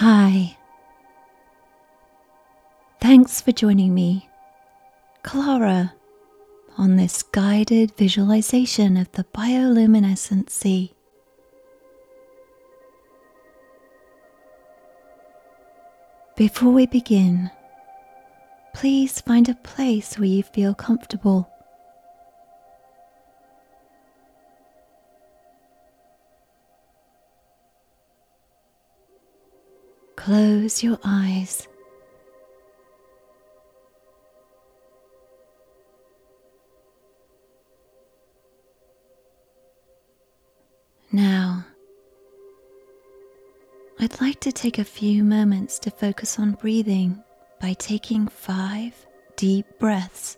Hi. Thanks for joining me, Clara, on this guided visualization of the bioluminescent sea. Before we begin, please find a place where you feel comfortable. Close your eyes. Now, I'd like to take a few moments to focus on breathing by taking five deep breaths.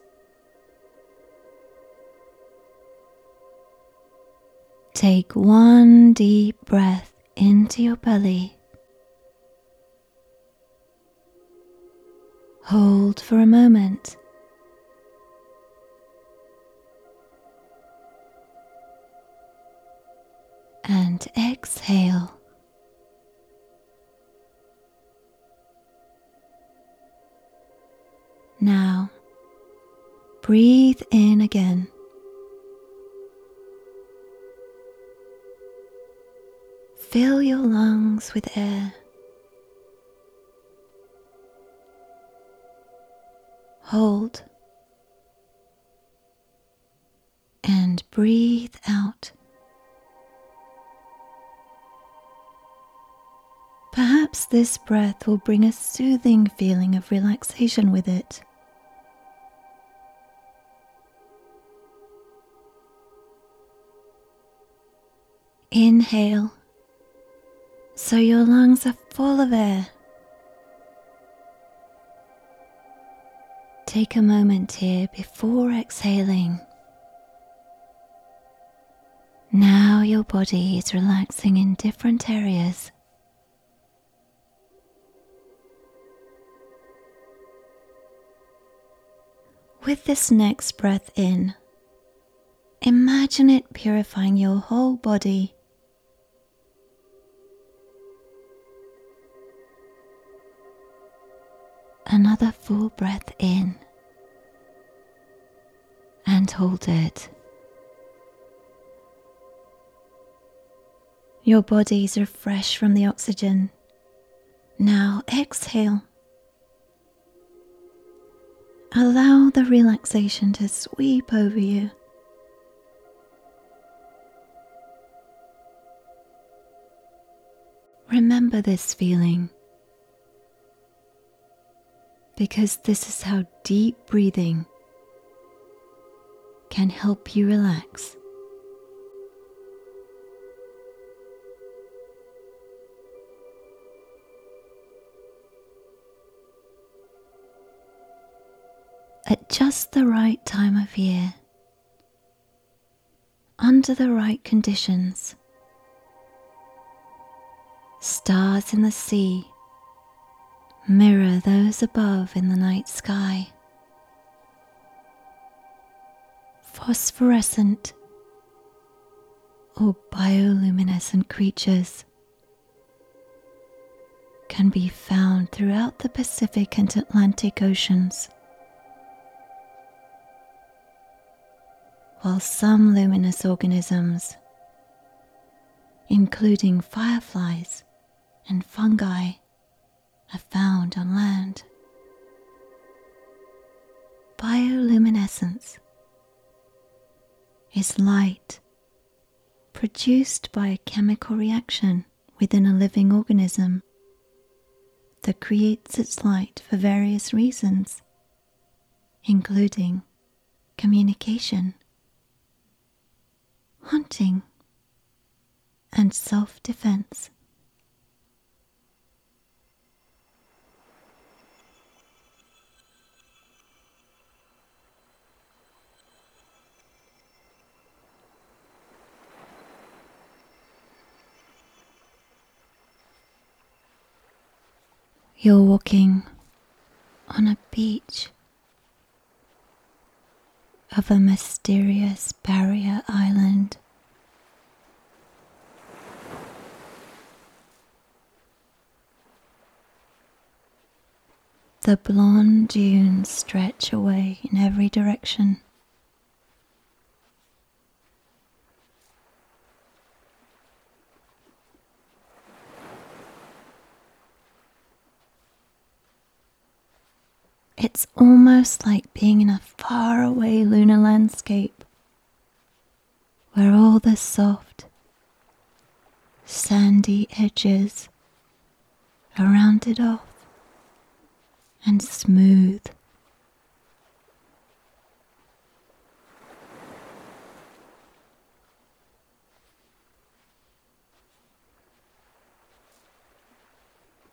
Take one deep breath into your belly. Hold for a moment. And exhale. Now, breathe in again. Fill your lungs with air. Hold and breathe out. Perhaps this breath will bring a soothing feeling of relaxation with it. Inhale so your lungs are full of air. Take a moment here before exhaling. Now your body is relaxing in different areas. With this next breath in, imagine it purifying your whole body another full breath in and hold it. Your bodies are fresh from the oxygen. Now exhale. Allow the relaxation to sweep over you. Remember this feeling because this is how deep breathing can help you relax. At just the right time of year, under the right conditions, stars in the sea mirror those above in the night sky. Phosphorescent or bioluminescent creatures can be found throughout the Pacific and Atlantic Oceans. While some luminous organisms, including fireflies and fungi, are found on land. Bioluminescence is light produced by a chemical reaction within a living organism that creates its light for various reasons, including communication, hunting, and self defense. You're walking on a beach of a mysterious barrier island. The blonde dunes stretch away in every direction. It's almost like being in a faraway lunar landscape where all the soft, sandy edges are rounded off and smooth.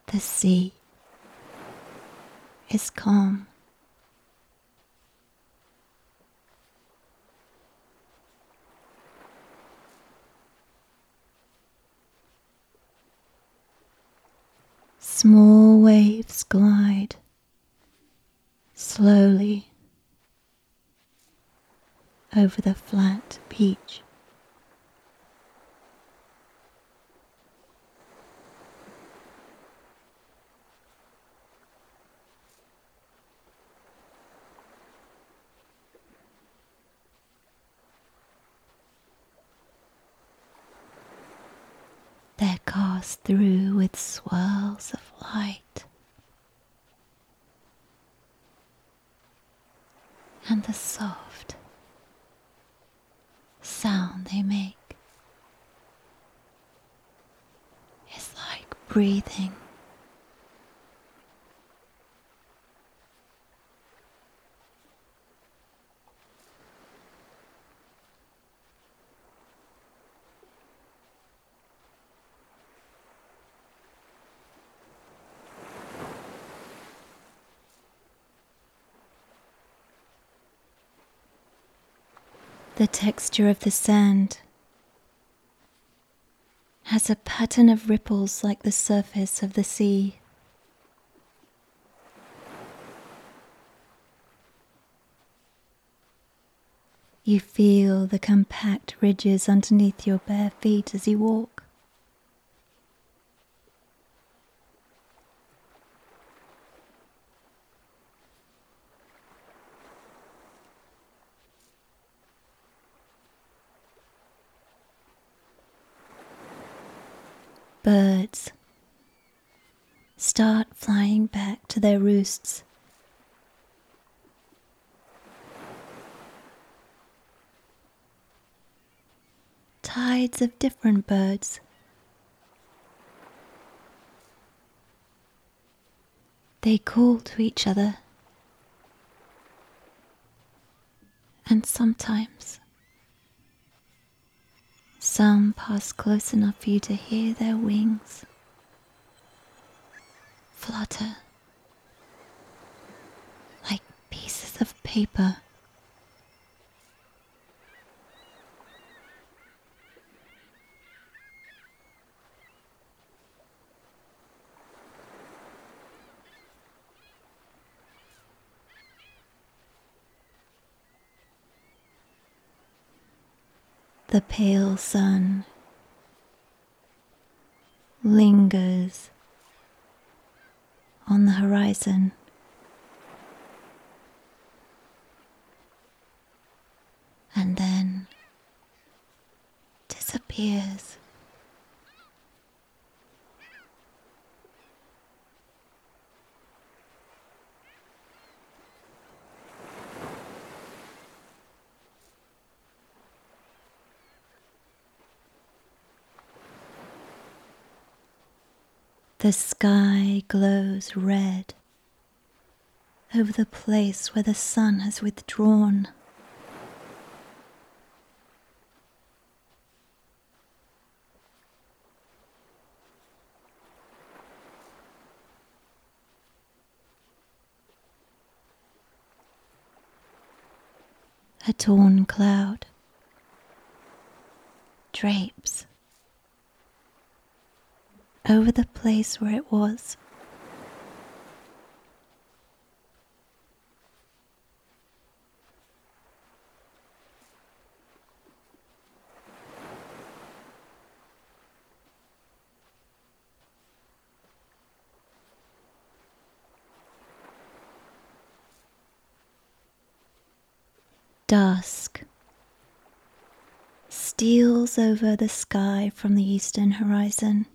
The sea is calm. Small waves glide slowly over the flat beach. Cast through with swirls of light. And the soft sound they make is like breathing. The texture of the sand has a pattern of ripples like the surface of the sea. You feel the compact ridges underneath your bare feet as you walk. Birds start flying back to their roosts. Tides of different birds. They call to each other, and sometimes some pass close enough for you to hear their wings flutter like pieces of paper. The pale sun lingers on the horizon. And then disappears. The sky glows red over the place where the sun has withdrawn. A torn cloud drapes over the place where it was. Dusk steals over the sky from the eastern horizon.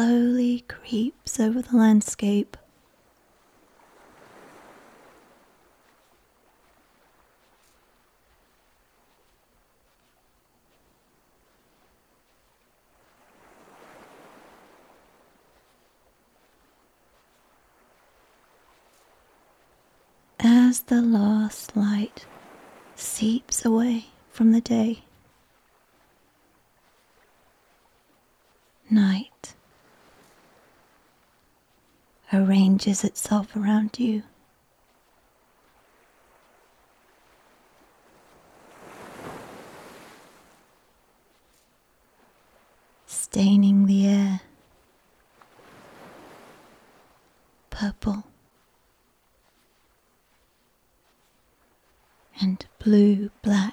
Slowly creeps over the landscape. as the last light seeps away from the day. Night arranges itself around you. Staining the air purple. and blue black.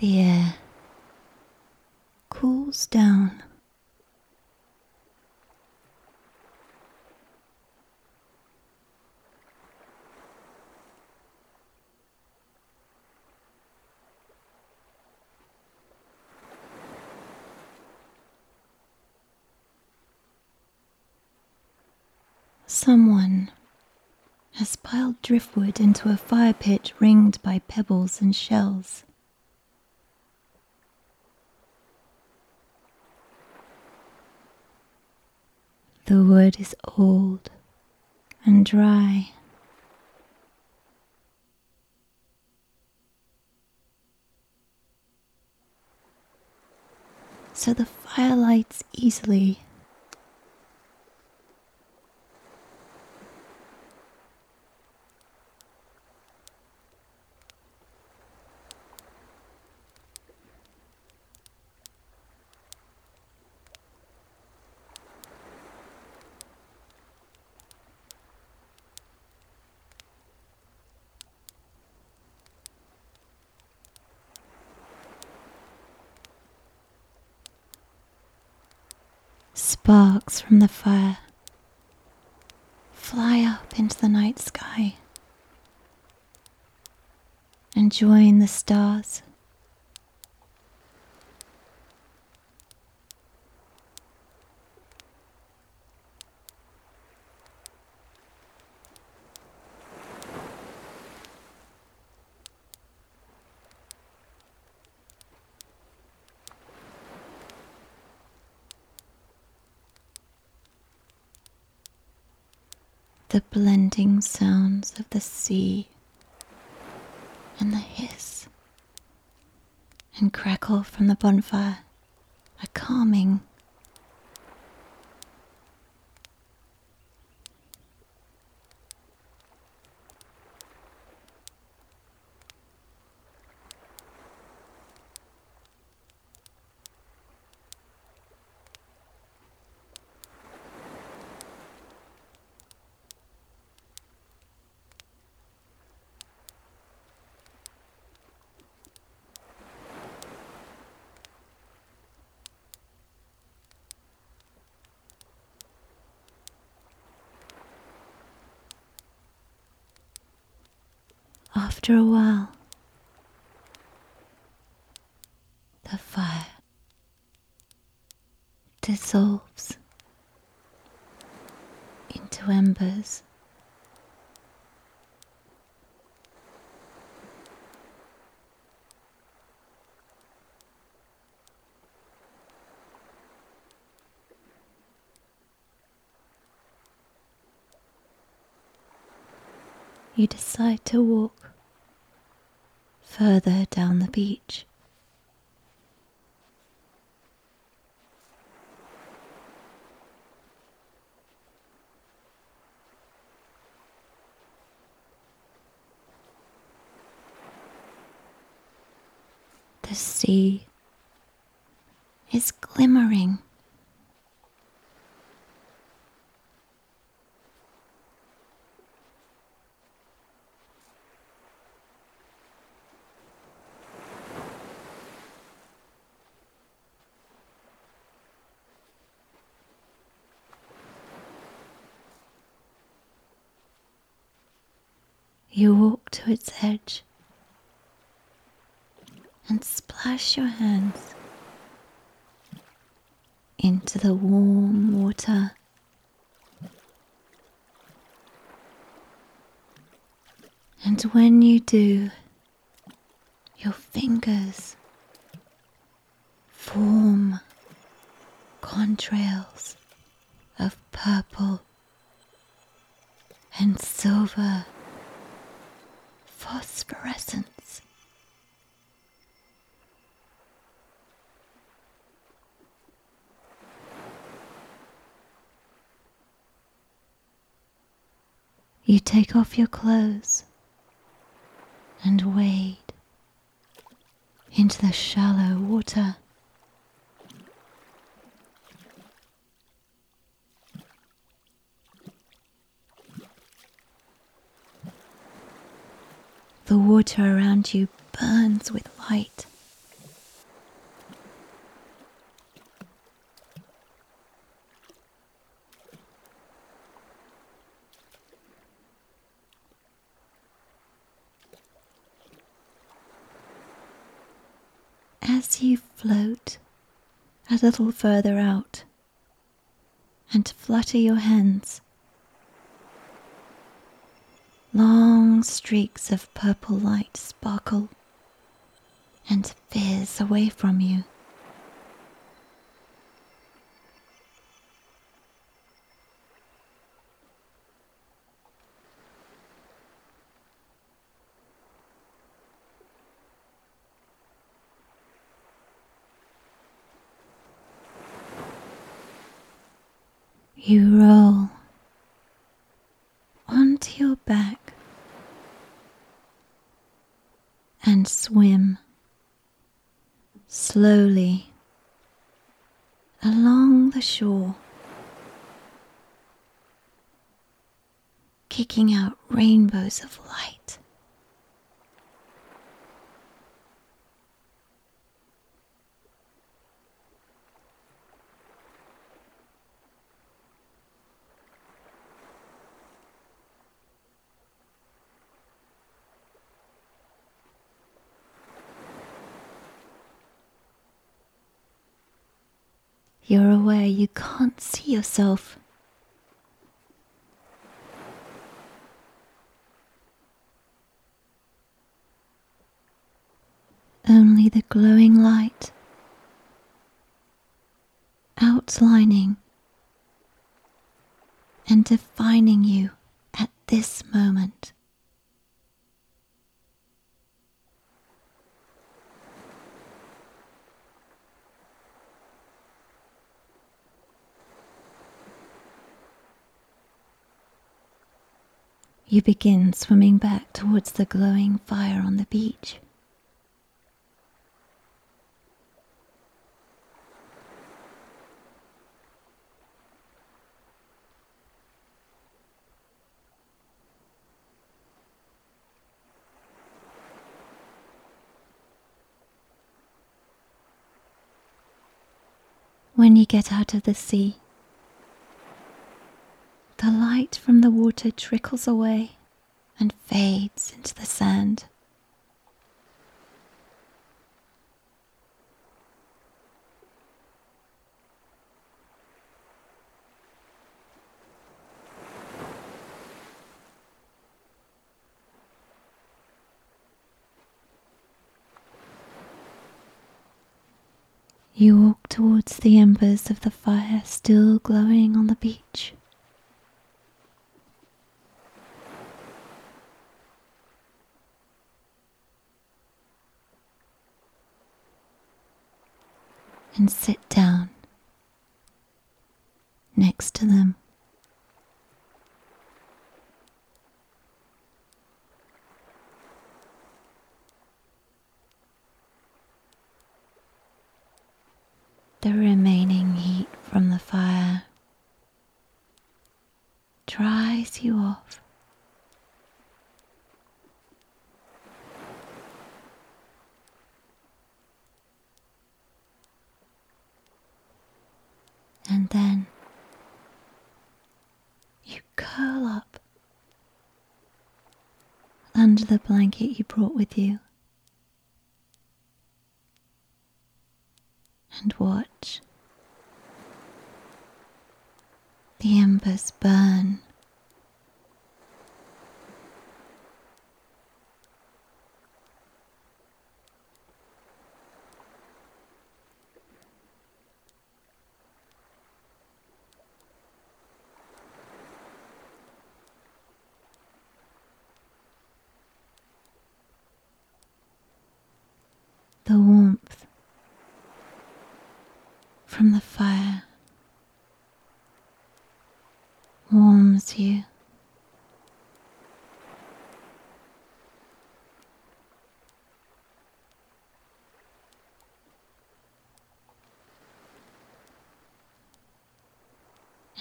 The air cools down. Someone has piled driftwood into a fire pit ringed by pebbles and shells. The wood is old and dry. So the fire lights easily Sparks from the fire fly up into the night sky and join the stars. the sounds of the sea and the hiss and crackle from the bonfire are calming. After a while, the fire dissolves into embers. You decide to walk further down the beach. The sea is glimmering You walk to its edge and splash your hands into the warm water. And when you do, your fingers form contrails of purple and silver phosphorescence. You take off your clothes and wade into the shallow water. The water around you burns with light. As you float a little further out and flutter your hands, long streaks of purple light sparkle and fizz away from you. You roll onto your back and swim slowly along the shore, kicking out rainbows of light. You're aware you can't see yourself. Only the glowing light outlining and defining you at this moment. You begin swimming back towards the glowing fire on the beach. When you get out of the sea, the light from the water trickles away and fades into the sand. You walk towards the embers of the fire still glowing on the beach. And sit down next to them. The remaining heat from the fire dries you off. And then you curl up under the blanket you brought with you and watch the embers burn. The warmth from the fire warms you.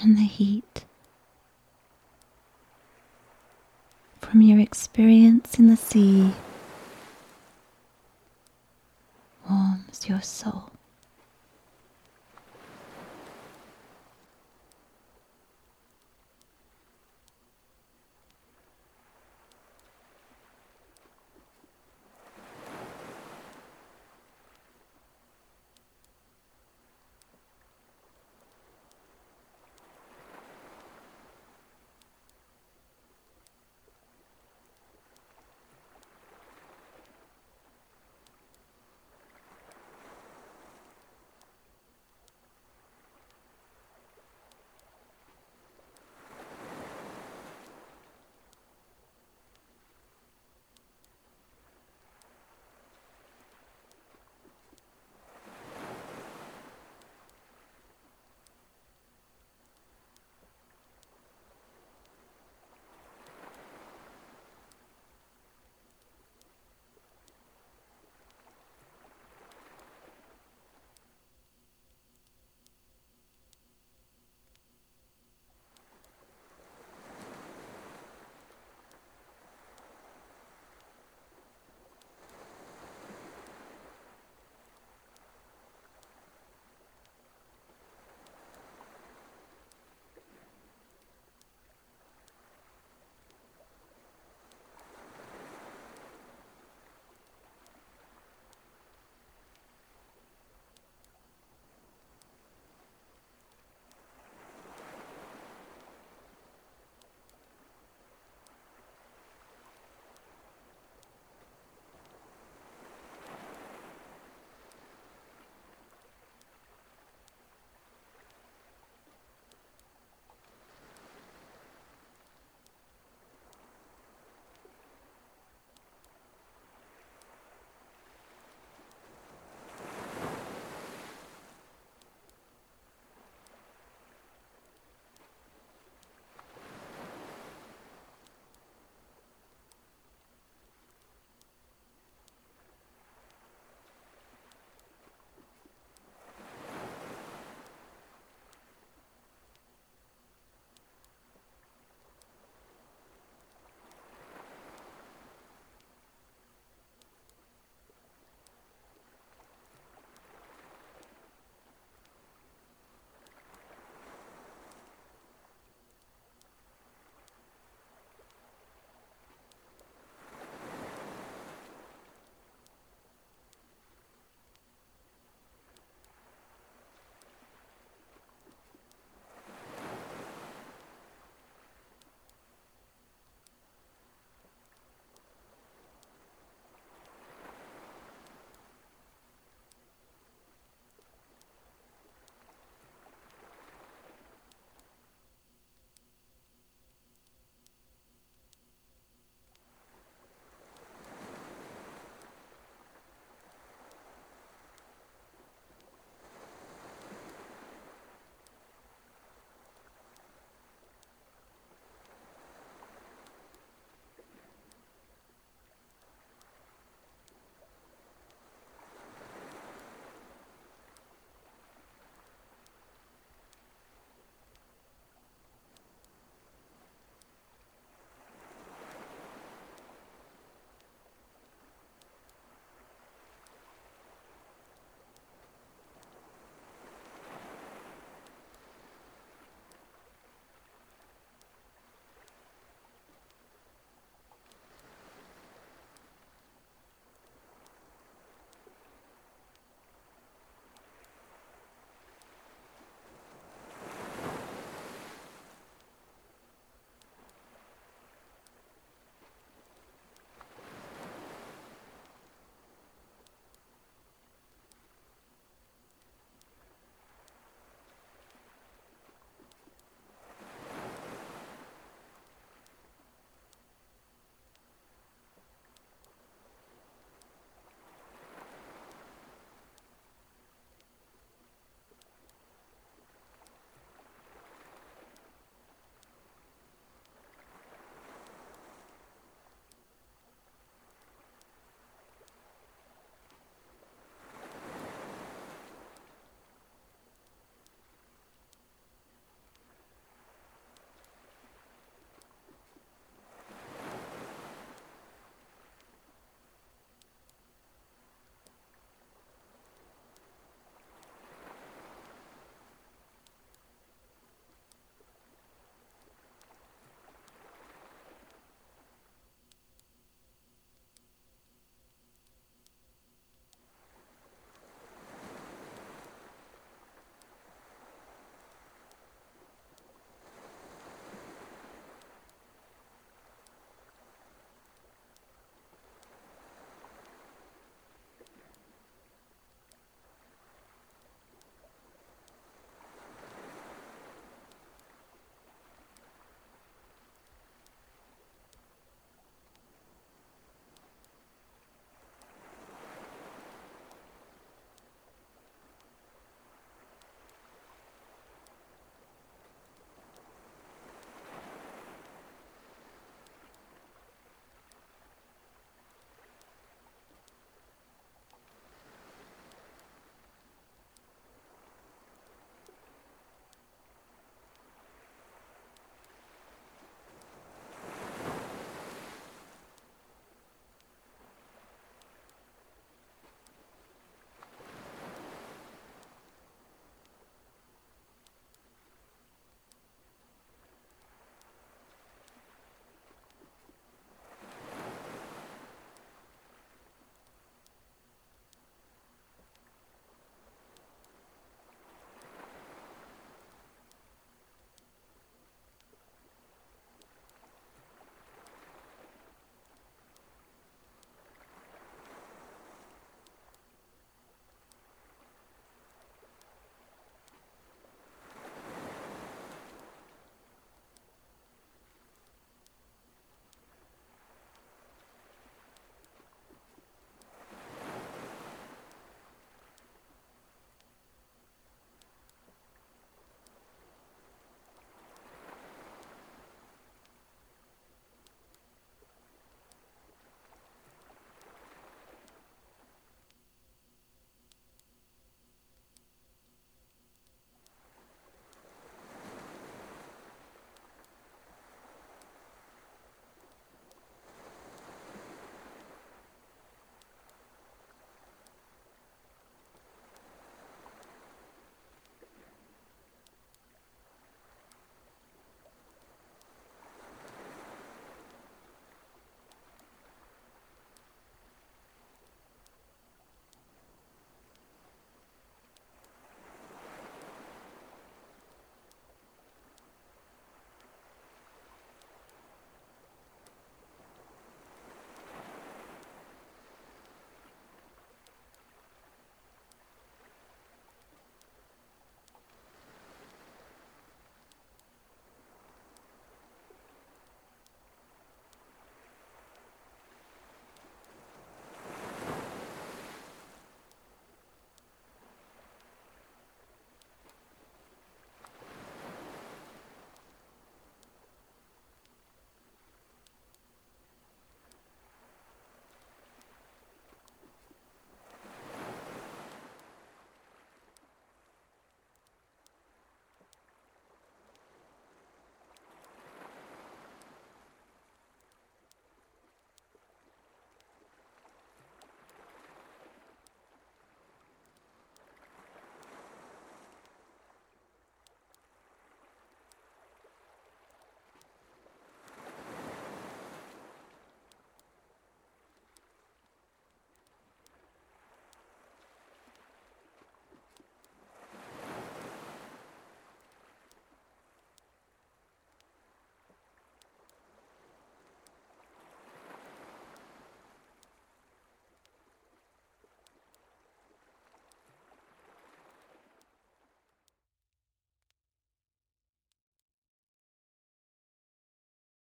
And the heat from your experience in the sea warms your soul.